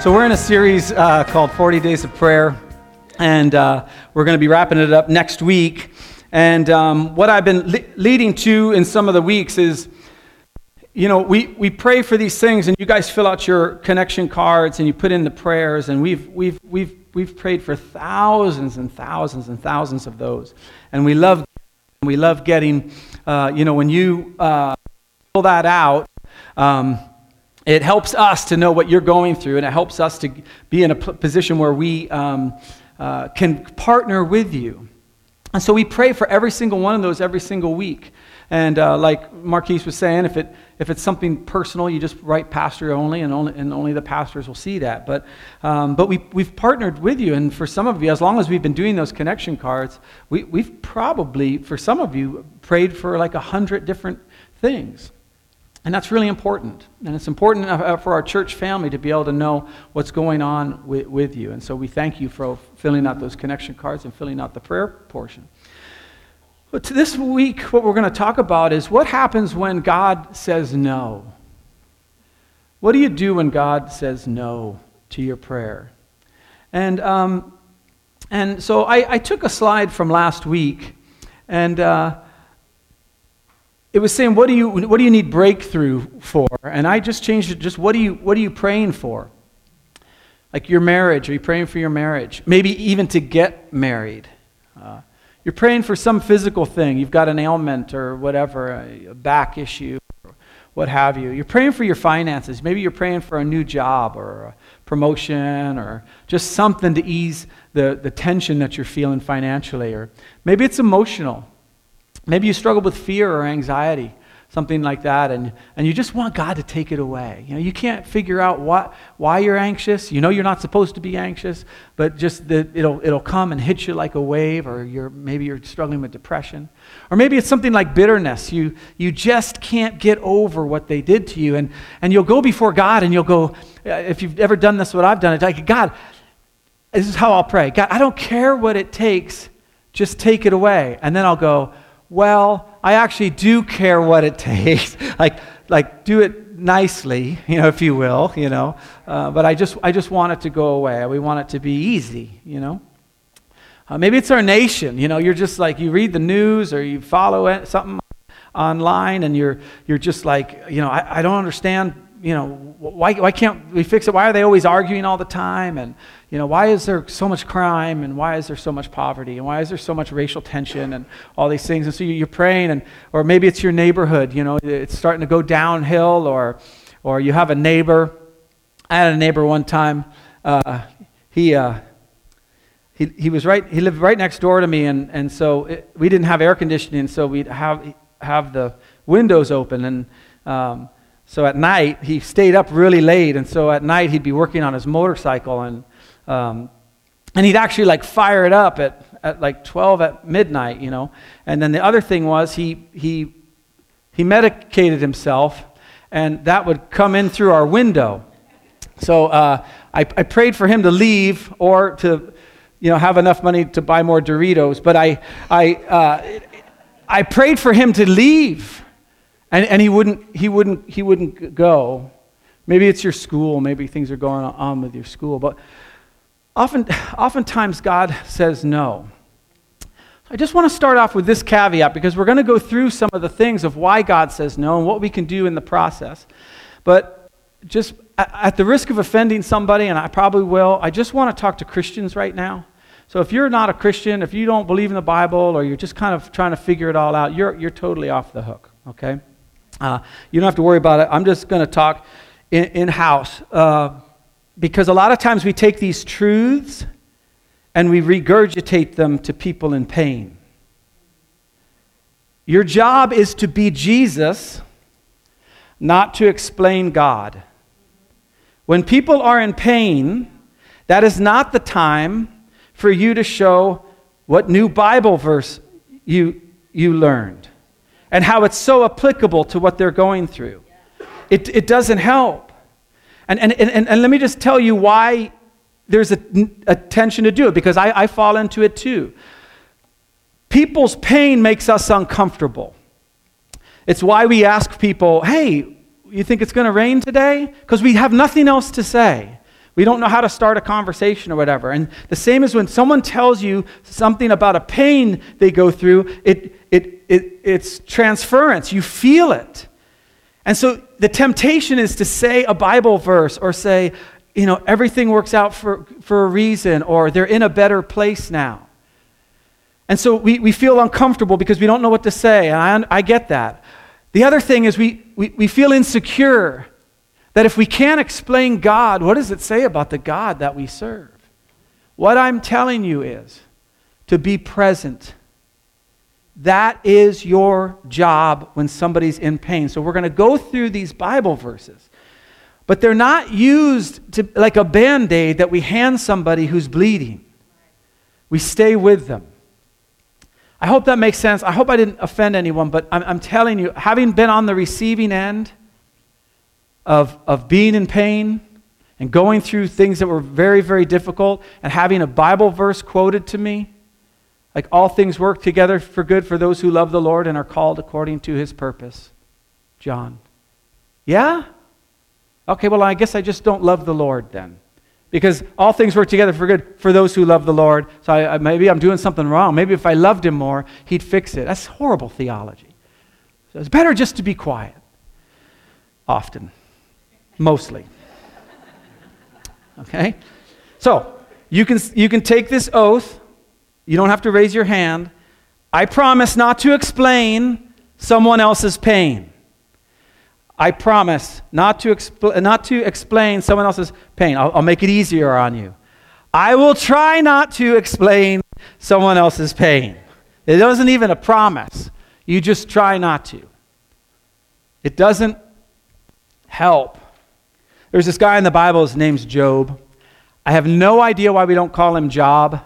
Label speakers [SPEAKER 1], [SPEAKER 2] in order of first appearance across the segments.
[SPEAKER 1] So, we're in a series uh, called 40 Days of Prayer, and uh, we're going to be wrapping it up next week. And um, what I've been le- leading to in some of the weeks is, you know, we, we pray for these things, and you guys fill out your connection cards and you put in the prayers, and we've, we've, we've, we've prayed for thousands and thousands and thousands of those. And we love, we love getting, uh, you know, when you uh, fill that out, um, it helps us to know what you're going through, and it helps us to be in a position where we um, uh, can partner with you. And so we pray for every single one of those every single week. And uh, like Marquise was saying, if, it, if it's something personal, you just write pastor only, and only, and only the pastors will see that. But, um, but we, we've partnered with you, and for some of you, as long as we've been doing those connection cards, we, we've probably, for some of you, prayed for like a hundred different things. And that's really important. And it's important uh, for our church family to be able to know what's going on with, with, you. And so we thank you for filling out those connection cards and filling out the prayer portion. But this week, what we're going to talk about is what happens when God says no. What do you do when God says no to your prayer? And, um, and so I, I, took a slide from last week, and uh, it was saying, what do, you, what do you need breakthrough for? And I just changed it, just what, do you, what are you praying for? Like your marriage, are you praying for your marriage? Maybe even to get married. Uh, you're praying for some physical thing. You've got an ailment or whatever, a back issue, what have you. You're praying for your finances. Maybe you're praying for a new job or a promotion or just something to ease the, the tension that you're feeling financially. Or maybe it's emotional. Maybe you struggle with fear or anxiety, something like that, and, and you just want God to take it away. You know, you can't figure out what, why you're anxious. You know you're not supposed to be anxious, but just that it'll, it'll come and hit you like a wave, or you're, maybe you're struggling with depression. Or maybe it's something like bitterness. You, you just can't get over what they did to you, and, and you'll go before God and you'll go, uh, if you've ever done this, what I've done, it's like, God, this is how I'll pray. God, I don't care what it takes, just take it away. And then I'll go, well, I actually do care what it takes. like, like do it nicely, you know, if you will, you know. Uh, but I just, I just want it to go away. We want it to be easy, you know. Uh, maybe it's our nation. You know, you're just like you read the news or you follow it, something online, and you're you're just like, you know, I, I don't understand you know, why, why can't we fix it? Why are they always arguing all the time? And, you know, why is there so much crime? And why is there so much poverty? And why is there so much racial tension and all these things? And so you're praying, and, or maybe it's your neighborhood, you know, it's starting to go downhill, or, or you have a neighbor. I had a neighbor one time. Uh, he, uh, he, he was right, he lived right next door to me, and, and so it, we didn't have air conditioning, so we'd have, have the windows open. And, um, so at night, he stayed up really late, and so at night he'd be working on his motorcycle, and, um, and he'd actually like fire it up at, at like 12 at midnight, you know. And then the other thing was he, he, he medicated himself, and that would come in through our window. So uh, I, I prayed for him to leave or to, you know, have enough money to buy more Doritos, but I, I, uh, I prayed for him to leave and, and he, wouldn't, he, wouldn't, he wouldn't go. Maybe it's your school. Maybe things are going on with your school. But often, oftentimes, God says no. I just want to start off with this caveat because we're going to go through some of the things of why God says no and what we can do in the process. But just at the risk of offending somebody, and I probably will, I just want to talk to Christians right now. So if you're not a Christian, if you don't believe in the Bible, or you're just kind of trying to figure it all out, you're, you're totally off the hook, okay? Uh, you don't have to worry about it. I'm just going to talk in, in house uh, because a lot of times we take these truths and we regurgitate them to people in pain. Your job is to be Jesus, not to explain God. When people are in pain, that is not the time for you to show what new Bible verse you, you learned and how it's so applicable to what they're going through. It, it doesn't help. And, and, and, and let me just tell you why there's a, a tension to do it, because I, I fall into it too. People's pain makes us uncomfortable. It's why we ask people, hey, you think it's going to rain today? Because we have nothing else to say. We don't know how to start a conversation or whatever. And the same as when someone tells you something about a pain they go through, it, it, it, it's transference. You feel it. And so the temptation is to say a Bible verse or say, you know, everything works out for, for a reason or they're in a better place now. And so we, we feel uncomfortable because we don't know what to say. And I, I get that. The other thing is we, we, we feel insecure that if we can't explain God, what does it say about the God that we serve? What I'm telling you is to be present. That is your job when somebody's in pain. So we're going to go through these Bible verses. But they're not used to, like a band aid that we hand somebody who's bleeding. We stay with them. I hope that makes sense. I hope I didn't offend anyone, but I'm, I'm telling you, having been on the receiving end of, of being in pain and going through things that were very, very difficult and having a Bible verse quoted to me, like all things work together for good for those who love the Lord and are called according to his purpose. John. Yeah? Okay, well, I guess I just don't love the Lord then because all things work together for good for those who love the Lord. So I, I, maybe I'm doing something wrong. Maybe if I loved him more, he'd fix it. That's horrible theology. So it's better just to be quiet. Often. Mostly. Okay? So you can, you can take this oath. You don't have to raise your hand. I promise not to explain someone else's pain. I promise not to, expl- not to explain someone else's pain. I'll, I'll make it easier on you. I will try not to explain someone else's pain. It wasn't even a promise. You just try not to. It doesn't help. There's this guy in the Bible, his name's Job. I have no idea why we don't call him Job.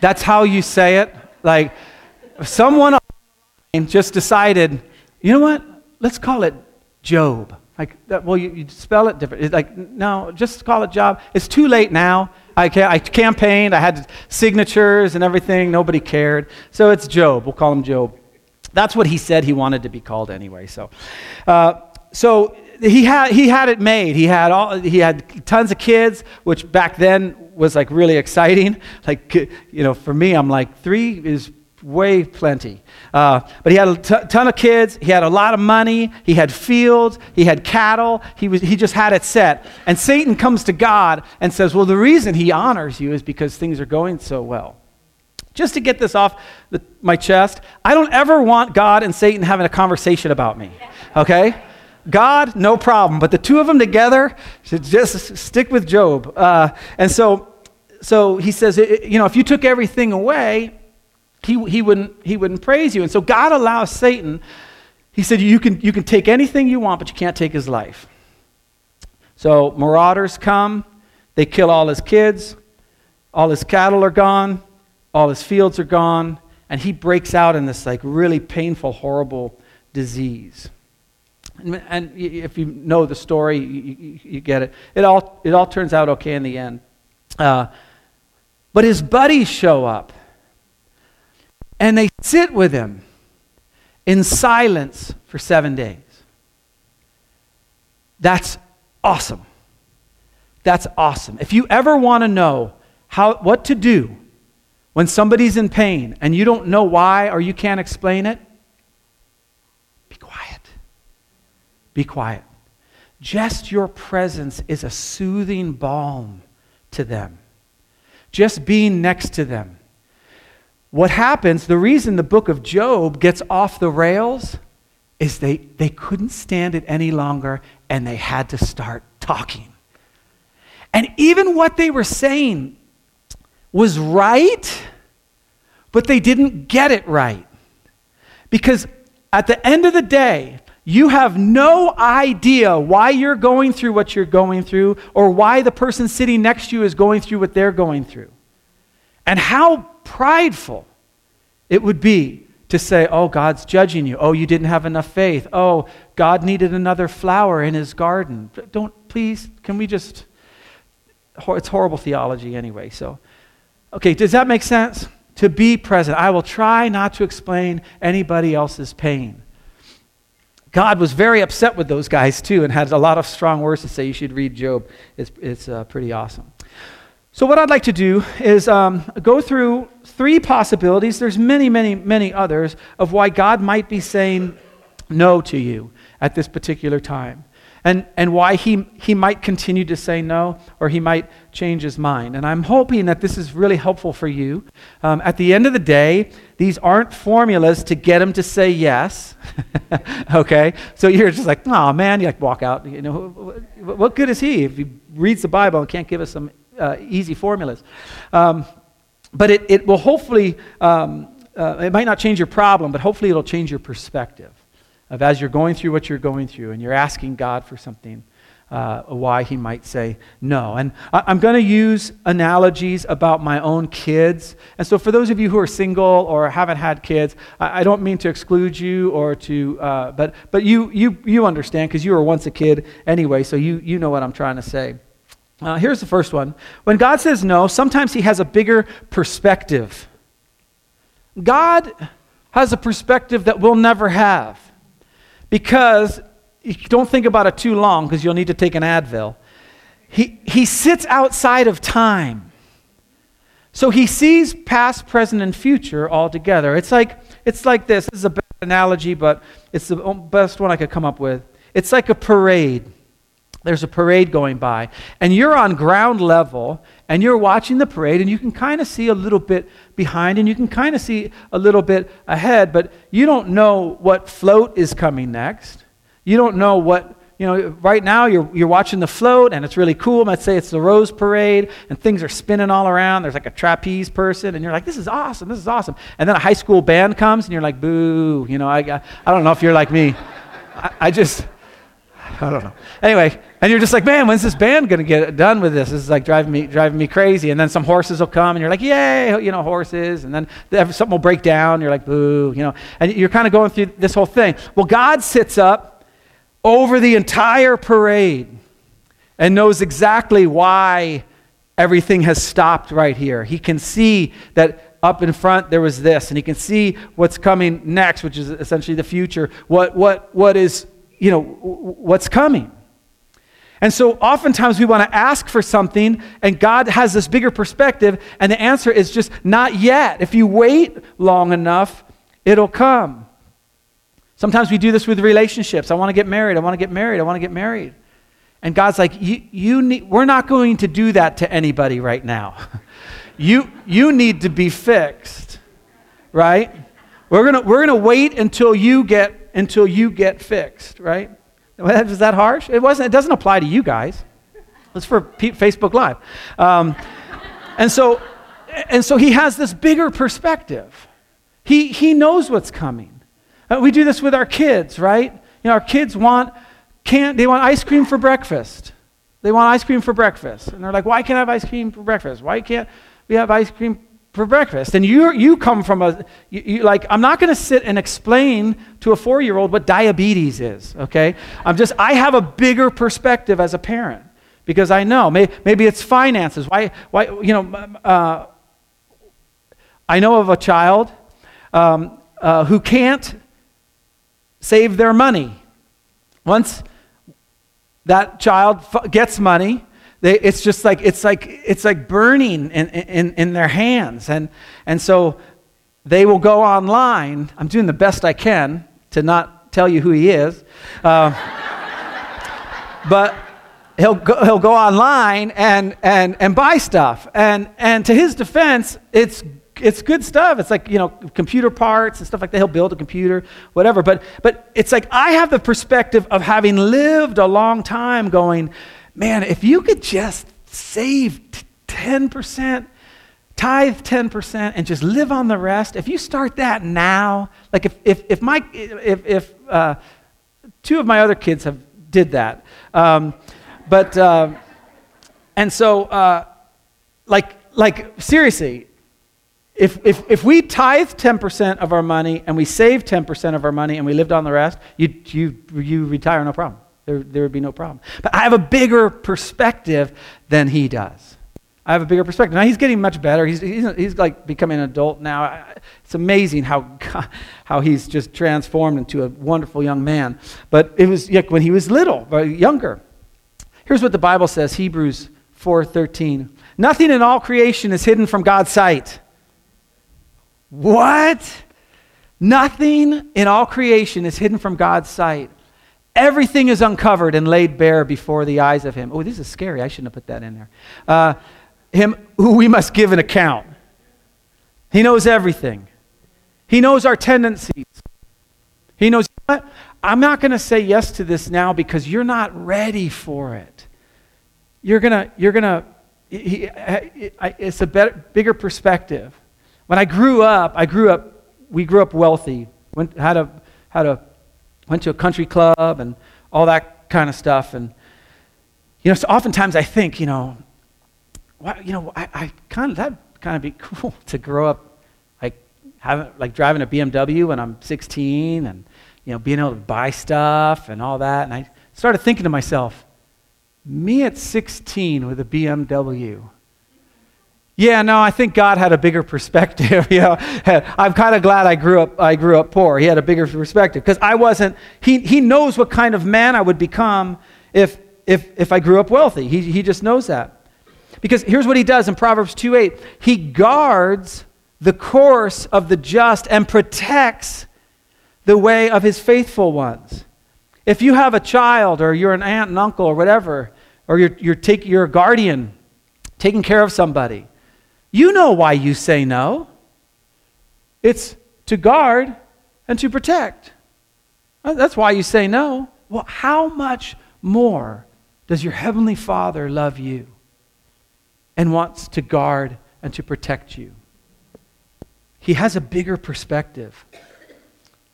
[SPEAKER 1] That's how you say it. Like, someone just decided, you know what? Let's call it Job. Like, well, you, you spell it different. It's like, no, just call it Job. It's too late now. I, I campaigned, I had signatures and everything. Nobody cared. So it's Job. We'll call him Job. That's what he said he wanted to be called anyway. So, uh, so he had, he had it made. He had, all, he had tons of kids, which back then was like really exciting. Like, you know, for me, I'm like, three is way plenty. Uh, but he had a t- ton of kids. He had a lot of money. He had fields. He had cattle. He, was, he just had it set. And Satan comes to God and says, Well, the reason he honors you is because things are going so well. Just to get this off the, my chest, I don't ever want God and Satan having a conversation about me. Okay? God, no problem. But the two of them together just stick with Job. Uh, and so, so he says, you know, if you took everything away, he, he, wouldn't, he wouldn't praise you. And so God allows Satan, he said, you can, you can take anything you want, but you can't take his life. So marauders come, they kill all his kids, all his cattle are gone, all his fields are gone, and he breaks out in this like really painful, horrible disease. And, and if you know the story, you, you, you, get it. It all, it all turns out okay in the end. Uh, but his buddies show up and they sit with him in silence for seven days. That's awesome. That's awesome. If you ever want to know how, what to do when somebody's in pain and you don't know why or you can't explain it, be quiet. Be quiet. Just your presence is a soothing balm to them. Just being next to them what happens, the reason the book of Job gets off the rails is they, they couldn't stand it any longer and they had to start talking. And even what they were saying was right, but they didn't get it right. Because at the end of the day, you have no idea why you're going through what you're going through or why the person sitting next to you is going through what they're going through. And how prideful it would be to say, oh, God's judging you. Oh, you didn't have enough faith. Oh, God needed another flower in his garden. Don't, please, can we just, it's horrible theology anyway. So, okay, does that make sense? To be present. I will try not to explain anybody else's pain. God was very upset with those guys too and had a lot of strong words to say. You should read Job, it's, it's uh, pretty awesome. So, what I'd like to do is um, go through three possibilities. There's many, many, many others of why God might be saying no to you at this particular time and, and why he, he might continue to say no or he might change his mind. And I'm hoping that this is really helpful for you. Um, at the end of the day, these aren't formulas to get him to say yes. okay? So you're just like, oh man, you like walk out. You know, what, good is he if he reads the Bible and can't give us some uh, easy formulas? Um, but it, it will hopefully, um, uh, it might not change your problem, but hopefully it'll change your perspective of as you're going through what you're going through and you're asking God for something, uh, why He might say no. And I, am going to use analogies about my own kids. And so, for those of you who are single or haven't had kids, I, I don't mean to exclude you or to, uh, but, but you, you, you understand because you were once a kid anyway, so you, you know what I'm trying to say. Uh, here's the first one. When God says no, sometimes He has a bigger perspective. God has a perspective that we'll never have because don't think about it too long because you'll need to take an Advil. He, he sits outside of time. So he sees past, present, and future all together. It's like, it's like this. This is a bad analogy, but it's the best one I could come up with. It's like a parade. There's a parade going by, and you're on ground level, and you're watching the parade, and you can kind of see a little bit behind, and you can kind of see a little bit ahead, but you don't know what float is coming next. You don't know what, you know, right now you're, you're watching the float, and it's really cool. Let's say it's the Rose Parade, and things are spinning all around. There's like a trapeze person, and you're like, this is awesome, this is awesome. And then a high school band comes, and you're like, boo, you know, I, I don't know if you're like me. I, I just, I don't know. Anyway, and you're just like, man, when's this band going to get done with this? This is like driving me, driving me crazy. And then some horses will come, and you're like, yay, you know, horses. And then something will break down. You're like, boo, you know. And you're kind of going through this whole thing. Well, God sits up over the entire parade and knows exactly why everything has stopped right here. He can see that up in front there was this, and he can see what's coming next, which is essentially the future. What, what, what is you know, what's coming. And so oftentimes we want to ask for something, and God has this bigger perspective, and the answer is just not yet. If you wait long enough, it'll come. Sometimes we do this with relationships. I want to get married. I want to get married. I want to get married. And God's like, you, need, we're not going to do that to anybody right now. you, you need to be fixed, right? We're going we're going to wait until you get until you get fixed, right? Is that harsh? It wasn't. It doesn't apply to you guys. It's for Facebook Live. Um, and so, and so he has this bigger perspective. He he knows what's coming. Uh, we do this with our kids, right? You know, our kids want can't they want ice cream for breakfast. They want ice cream for breakfast, and they're like, "Why can't I have ice cream for breakfast? Why can't we have ice cream for breakfast. And you, you come from a, you, you, like, I'm not going to sit and explain to a four year old what diabetes is, okay? I'm just, I have a bigger perspective as a parent because I know. May, maybe it's finances. Why, why you know, uh, I know of a child um, uh, who can't save their money. Once that child f- gets money, they, it's just like it's like it's like burning in, in, in their hands and and so they will go online i'm doing the best i can to not tell you who he is uh, but he'll go, he'll go online and, and, and buy stuff and, and to his defense it's it's good stuff. It's like, you know, computer parts and stuff like that. He'll build a computer, whatever. But, but it's like I have the perspective of having lived a long time going, man, if you could just save 10%, tithe 10%, and just live on the rest, if you start that now, like if, if, if my, if, if uh, two of my other kids have did that. Um, but, uh, and so, uh, like, like, seriously, if, if, if we tithe 10% of our money and we save 10% of our money and we lived on the rest, you, you, you retire no problem. There, there would be no problem. But I have a bigger perspective than he does. I have a bigger perspective. Now he's getting much better. He's, he's, he's like becoming an adult now. It's amazing how, how he's just transformed into a wonderful young man. But it was like when he was little, younger. Here's what the Bible says, Hebrews 4:13. Nothing in all creation is hidden from God's sight. What? Nothing in all creation is hidden from God's sight. Everything is uncovered and laid bare before the eyes of Him. Oh, this is scary. I shouldn't have put that in there. Uh, him who we must give an account. He knows everything. He knows our tendencies. He knows what? I'm not going to say yes to this now because you're not ready for it. You're going to, you're going to, it's a better, bigger perspective. When I grew up, I grew up, we grew up wealthy. Went, had a, had a, went to a country club and all that kind of stuff. And, you know, so oftentimes I think, you know, well, you know, I, I kind of, that kind of be cool to grow up like having, like driving a BMW when I'm 16 and, you know, being able to buy stuff and all that. And I started thinking to myself, me at 16 with a BMW. Yeah, no, I think God had a bigger perspective. know, I'm kind of glad I grew up. I grew up poor. He had a bigger perspective because I wasn't. He he knows what kind of man I would become if if if I grew up wealthy. He he just knows that. Because here's what he does in Proverbs 2:8. He guards the course of the just and protects the way of his faithful ones. If you have a child or you're an aunt and uncle or whatever, or you're, you're, take, you're a guardian taking care of somebody, you know why you say no. It's to guard and to protect. Uh, that's why you say no. Well, how much more does your Heavenly Father love you? and wants to guard and to protect you. He has a bigger perspective.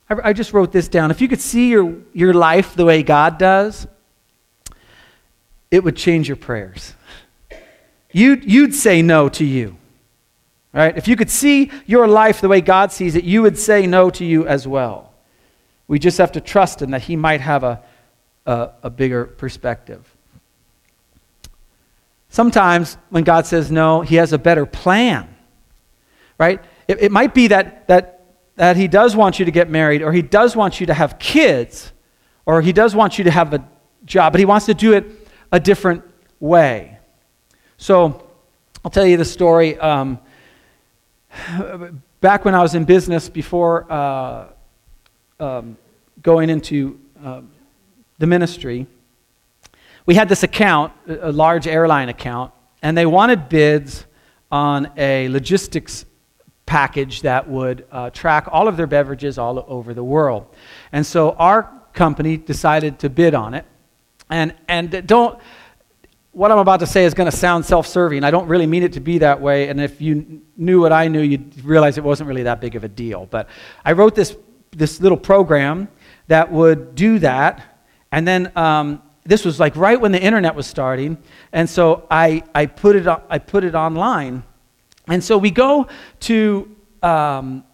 [SPEAKER 1] I, I just wrote this down. If you could see your, your life the way God does, it would change your prayers. You'd, you'd say no to you. Right? If you could see your life the way God sees it, you would say no to you as well. We just have to trust Him that He might have a, a, a bigger perspective. Sometimes when God says no, he has a better plan, right? It, it, might be that, that, that he does want you to get married, or he does want you to have kids, or he does want you to have a job, but he wants to do it a different way. So I'll tell you the story. Um, back when I was in business, before uh, um, going into uh, the ministry, we had this account, a large airline account, and they wanted bids on a logistics package that would uh, track all of their beverages all over the world. And so our company decided to bid on it. And, and don't, what I'm about to say is going to sound self serving. I don't really mean it to be that way. And if you knew what I knew, you'd realize it wasn't really that big of a deal. But I wrote this, this little program that would do that. And then um, this was like right when the internet was starting. And so I, I, put, it, I put it online. And so we go to, um,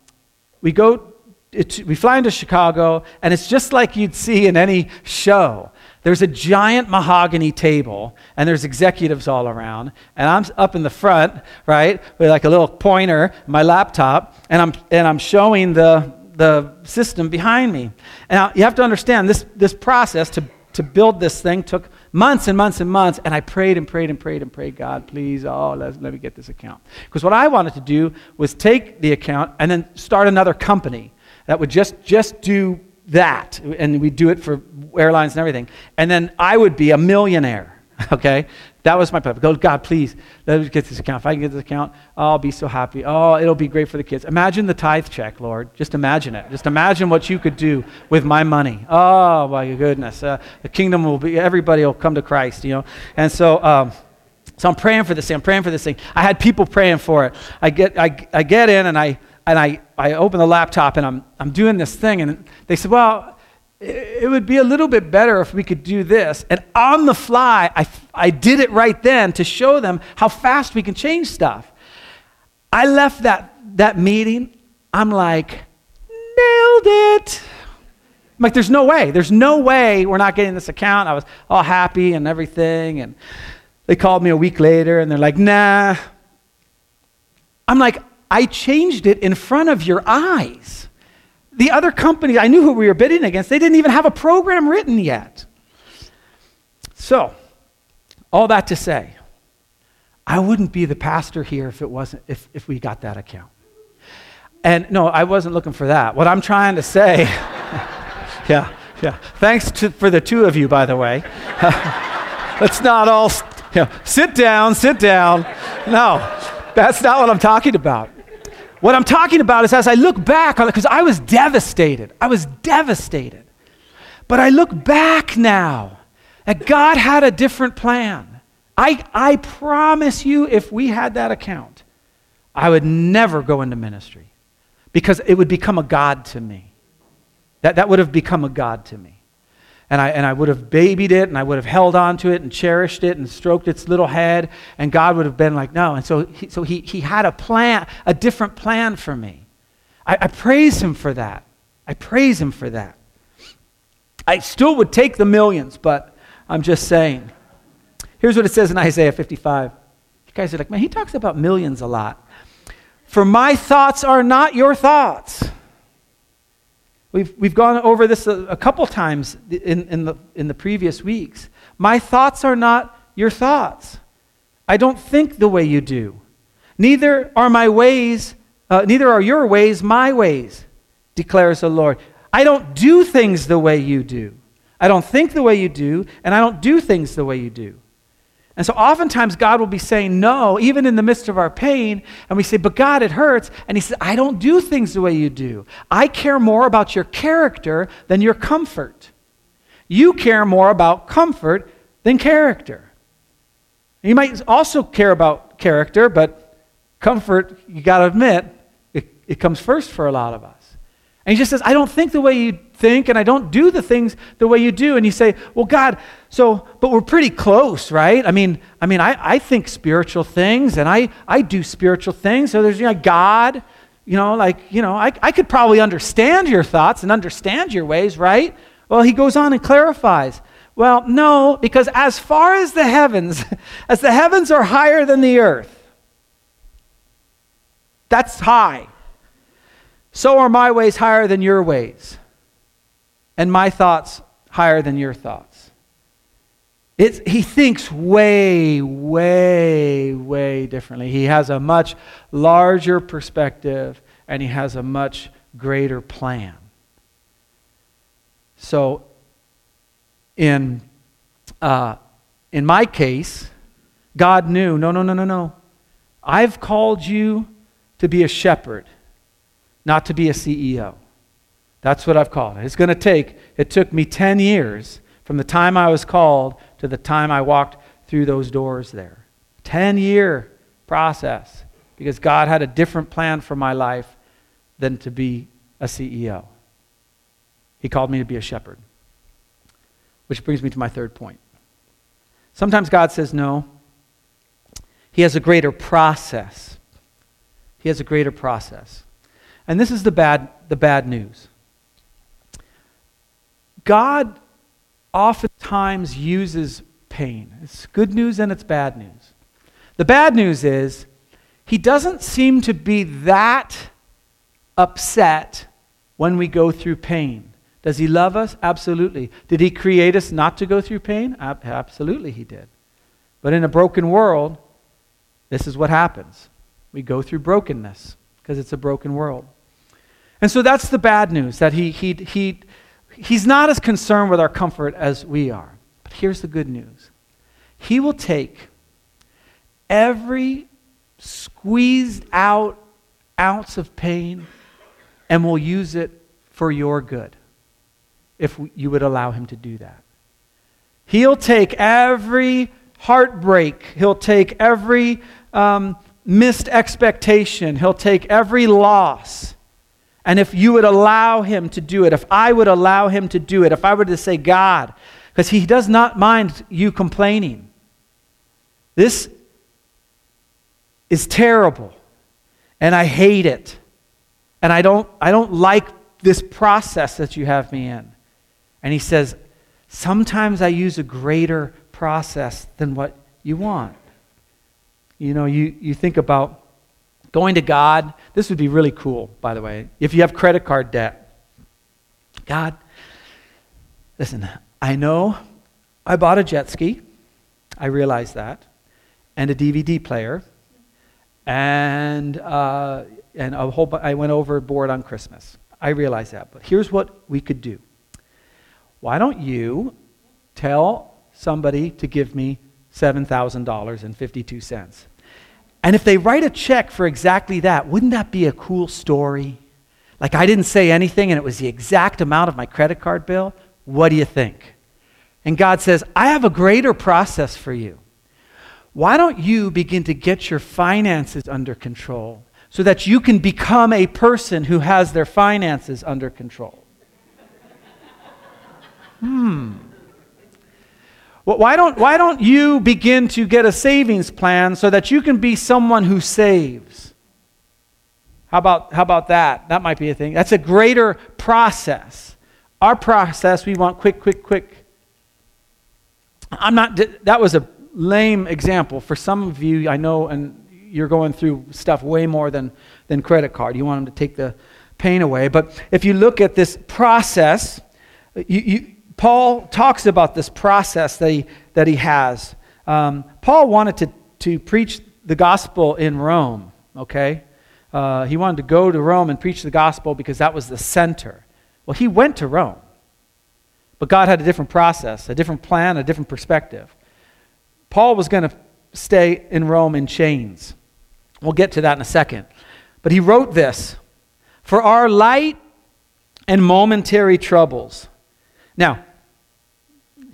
[SPEAKER 1] we go, to, we fly into Chicago, and it's just like you'd see in any show. There's a giant mahogany table, and there's executives all around. And I'm up in the front, right, with like a little pointer, my laptop, and I'm, and I'm showing the, the system behind me. Now, you have to understand this, this process to to build this thing took months and months and months. And I prayed and prayed and prayed and prayed, God, please, oh, let, let me get this account. Because what I wanted to do was take the account and then start another company that would just, just do that. And we'd do it for airlines and everything. And then I would be a millionaire, okay? That was my plan. Go, God, please, let me get this account. If I can get this account, I'll be so happy. Oh, it'll be great for the kids. Imagine the tithe check, Lord. Just imagine it. Just imagine what you could do with my money. Oh, my goodness. Uh, the kingdom will be, everybody will come to Christ, you know. And so, um, so I'm praying for this thing. I'm praying for this thing. I had people praying for it. I get, I, I get in and I, and I, I open the laptop and I'm, I'm doing this thing. And they said, well, it would be a little bit better if we could do this. And on the fly, I, I did it right then to show them how fast we can change stuff. I left that, that meeting, I'm like, nailed it. I'm like, there's no way. There's no way we're not getting this account. I was all happy and everything. And They called me a week later and they're like, nah. I'm like, I changed it in front of your eyes. The other company, I knew who we were bidding against, they didn't even have a program written yet. So, all that to say, I wouldn't be the pastor here if it wasn't if, if we got that account. And no, I wasn't looking for that. What I'm trying to say, yeah, yeah. Thanks to, for the two of you, by the way. Let's not all you know, sit down, sit down. No, that's not what I'm talking about. What I'm talking about is as I look back because I was devastated. I was devastated. But I look back now that God had a different plan. I, I promise you, if we had that account, I would never go into ministry because it would become a God to me. That, that would have become a God to me and I, and I would have babied it and I would have held on to it and cherished it and stroked its little head and god would have been like no. And so he, so he, he had a plan a different plan for me. I, I praise him for that. I praise him for that. I still would take the millions but i'm just saying. Here's what it says in isaiah 55 you guys are like man he talks about millions a lot. For my thoughts are not your thoughts We've, we've gone over this a, a couple times in, in, the, in the previous weeks. My thoughts are not your thoughts. I don't think the way you do. Neither are my ways, uh, neither are your ways my ways, declares the Lord. I don't do things the way you do. I don't think the way you do, and I don't do things the way you do. And so oftentimes God will be saying no, even in the midst of our pain. And we say, but God, it hurts. And He says, I don't do things the way you do. I care more about your character than your comfort. You care more about comfort than character. You might also care about character, but comfort, you got to admit, it, it comes first for a lot of us. And he just says, I don't think the way you think, and I don't do the things the way you do. And you say, Well, God, so, but we're pretty close, right? I mean, I mean, I, I think spiritual things and I, I do spiritual things. So there's you know, God, you know, like, you know, I, I could probably understand your thoughts and understand your ways, right? Well, he goes on and clarifies. Well, no, because as far as the heavens, as the heavens are higher than the earth, that's high. So are my ways higher than your ways, and my thoughts higher than your thoughts. It's, he thinks way, way, way differently. He has a much larger perspective and he has a much greater plan. So, in, uh, in my case, God knew no, no, no, no, no. I've called you to be a shepherd not to be a CEO. That's what I've called it. It's going to take, it took me 10 years from the time I was called to the time I walked through those doors there. 10 year process because God had a different plan for my life than to be a CEO. He called me to be a shepherd. Which brings me to my third point. Sometimes God says no. He has a greater process. He has a greater process. And this is the bad, the bad news. God oftentimes uses pain. It's good news and it's bad news. The bad news is he doesn't seem to be that upset when we go through pain. Does he love us? Absolutely. Did he create us not to go through pain? Absolutely, he did. But in a broken world, this is what happens. We go through brokenness because it's a broken world. And so that's the bad news that he, he, he, he's not as concerned with our comfort as we are. But here's the good news He will take every squeezed out ounce of pain and will use it for your good if you would allow Him to do that. He'll take every heartbreak, He'll take every um, missed expectation, He'll take every loss and if you would allow him to do it, if I would allow him to do it, if I were to say, God, because he does not mind you complaining. This is terrible, and I hate it. And I don't, I don't like this process that you have me in. And he says, Sometimes I use a greater process than what you want. You know, you, you think about going to God. This would be really cool, by the way, if you have credit card debt. God, listen, I know I bought a jet ski. I realize that. And a DVD player. And, uh, and a whole, I went overboard on Christmas. I realize that. But here's what we could do. Why don't you tell somebody to give me $7,000.52? And if they write a check for exactly that, wouldn't that be a cool story? Like I didn't say anything and it was the exact amount of my credit card bill? What do you think? And God says, I have a greater process for you. Why don't you begin to get your finances under control so that you can become a person who has their finances under control? hmm. Why, don't, why don't you begin to get a savings plan so that you can be someone who saves? How about, how about that? That might be a thing. That's a greater process. Our process, we want quick, quick, quick. I'm not, that was a lame example. For some of you, I know, and you're going through stuff way more than, than credit card. You want them to take the pain away. But if you look at this process, you, you Paul talks about this process that he, that he has. Um, Paul wanted to, to preach the gospel in Rome, okay? Uh, he wanted to go to Rome and preach the gospel because that was the center. Well, he went to Rome, but God had a different process, a different plan, a different perspective. Paul was going to stay in Rome in chains. We'll get to that in a second. But he wrote this For our light and momentary troubles. Now,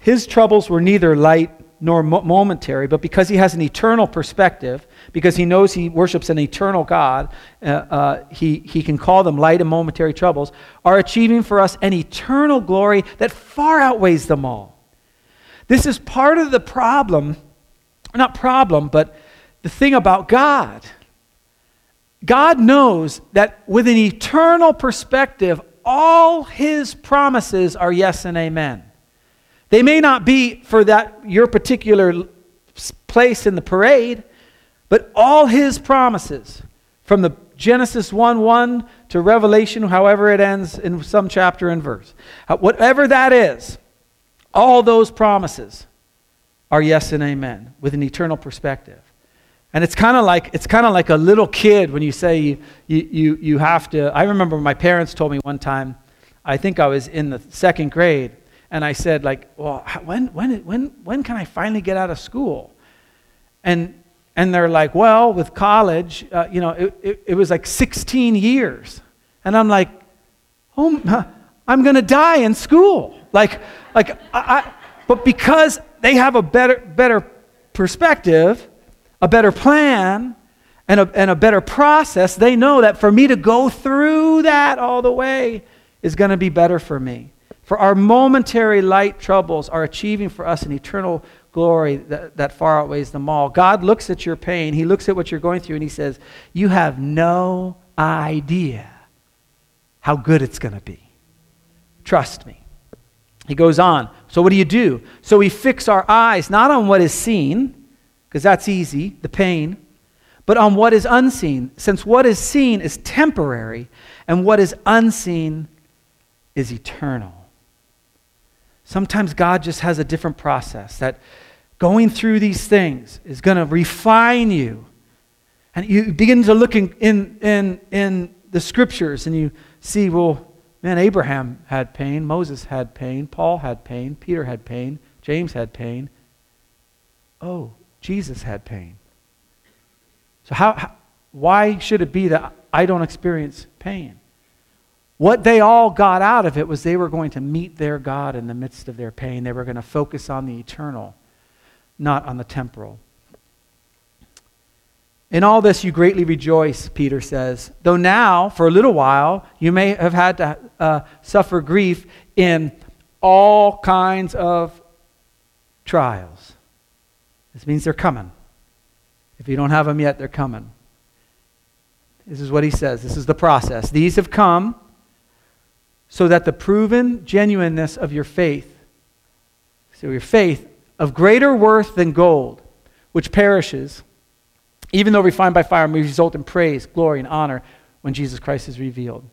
[SPEAKER 1] his troubles were neither light nor momentary, but because he has an eternal perspective, because he knows he worships an eternal God, uh, uh, he, he can call them light and momentary troubles, are achieving for us an eternal glory that far outweighs them all. This is part of the problem, not problem, but the thing about God. God knows that with an eternal perspective, all his promises are yes and amen. They may not be for that your particular place in the parade, but all his promises from the Genesis 1 1 to Revelation, however it ends in some chapter and verse, whatever that is, all those promises are yes and amen with an eternal perspective. And it's kind of like it's kind of like a little kid when you say you, you, you have to. I remember my parents told me one time, I think I was in the second grade, and I said, like, well, when, when, when, when can I finally get out of school? And, and they're like, well, with college, uh, you know, it, it, it, was like 16 years. And I'm like, oh, I'm going to die in school. Like, like I, I, but because they have a better, better perspective, a better plan, and a, and a better process, they know that for me to go through that all the way is going to be better for me. For our momentary light troubles are achieving for us an eternal glory that, that far outweighs them all. God looks at your pain, He looks at what you're going through, and He says, You have no idea how good it's going to be. Trust me. He goes on. So, what do you do? So, we fix our eyes not on what is seen, because that's easy, the pain, but on what is unseen, since what is seen is temporary and what is unseen is eternal. Sometimes God just has a different process that going through these things is going to refine you. And you begin to look in, in, in, in the scriptures and you see, well, man, Abraham had pain, Moses had pain, Paul had pain, Peter had pain, James had pain. Oh, Jesus had pain. So, how, how why should it be that I don't experience pain? What they all got out of it was they were going to meet their God in the midst of their pain. They were going to focus on the eternal, not on the temporal. In all this you greatly rejoice, Peter says, though now, for a little while, you may have had to uh, suffer grief in all kinds of trials. This means they're coming. If you don't have them yet, they're coming. This is what he says. This is the process. These have come so that the proven genuineness of your faith, so your faith of greater worth than gold, which perishes, even though refined by fire, may result in praise, glory, and honor when Jesus Christ is revealed.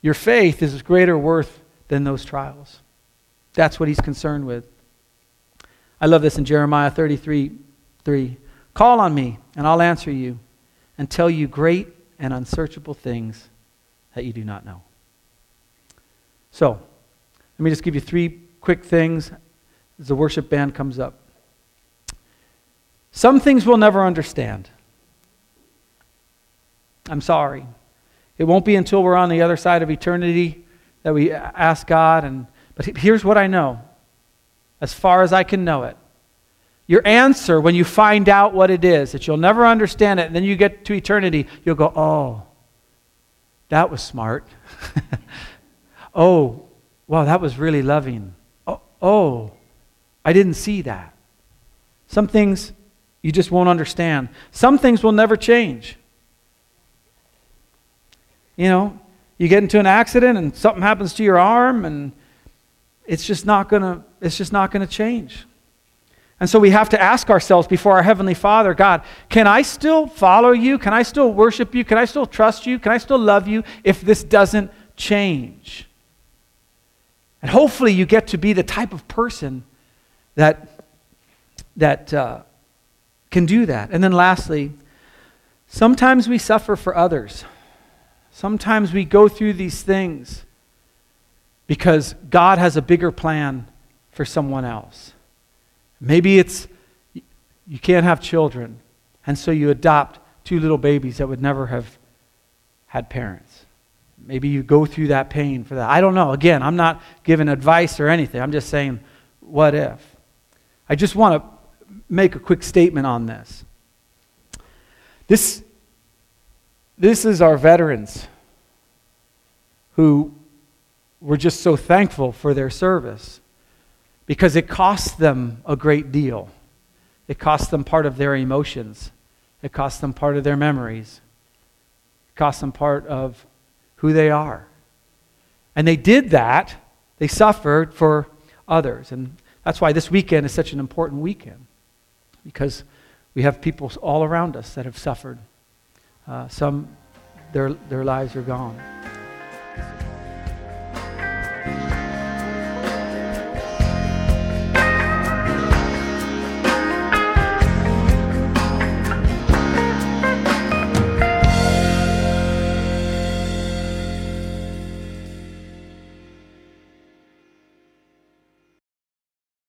[SPEAKER 1] Your faith is of greater worth than those trials. That's what he's concerned with. I love this in Jeremiah 33 3. Call on me, and I'll answer you and tell you great and unsearchable things that you do not know. So, let me just give you three quick things as the worship band comes up. Some things we'll never understand. I'm sorry. It won't be until we're on the other side of eternity that we ask God. And, but here's what I know, as far as I can know it. Your answer, when you find out what it is, that you'll never understand it, and then you get to eternity, you'll go, oh, that was smart. oh, wow, that was really loving. Oh, oh, I didn't see that. Some things you just won't understand. Some things will never change. You know, you get into an accident and something happens to your arm and it's just not going to it's just not going to change. And so we have to ask ourselves before our heavenly Father, God, can I still follow you? Can I still worship you? Can I still trust you? Can I still love you if this doesn't change? And hopefully you get to be the type of person that that uh, can do that. And then lastly, sometimes we suffer for others. Sometimes we go through these things because God has a bigger plan for someone else. Maybe it's you can't have children, and so you adopt two little babies that would never have had parents. Maybe you go through that pain for that. I don't know. Again, I'm not giving advice or anything. I'm just saying, what if? I just want to make a quick statement on this. This this is our veterans who were just so thankful for their service because it cost them a great deal. It cost them part of their emotions, it cost them part of their memories, it cost them part of who they are. And they did that, they suffered for others. And that's why this weekend is such an important weekend because we have people all around us that have suffered. Uh, some, their, their lives are gone.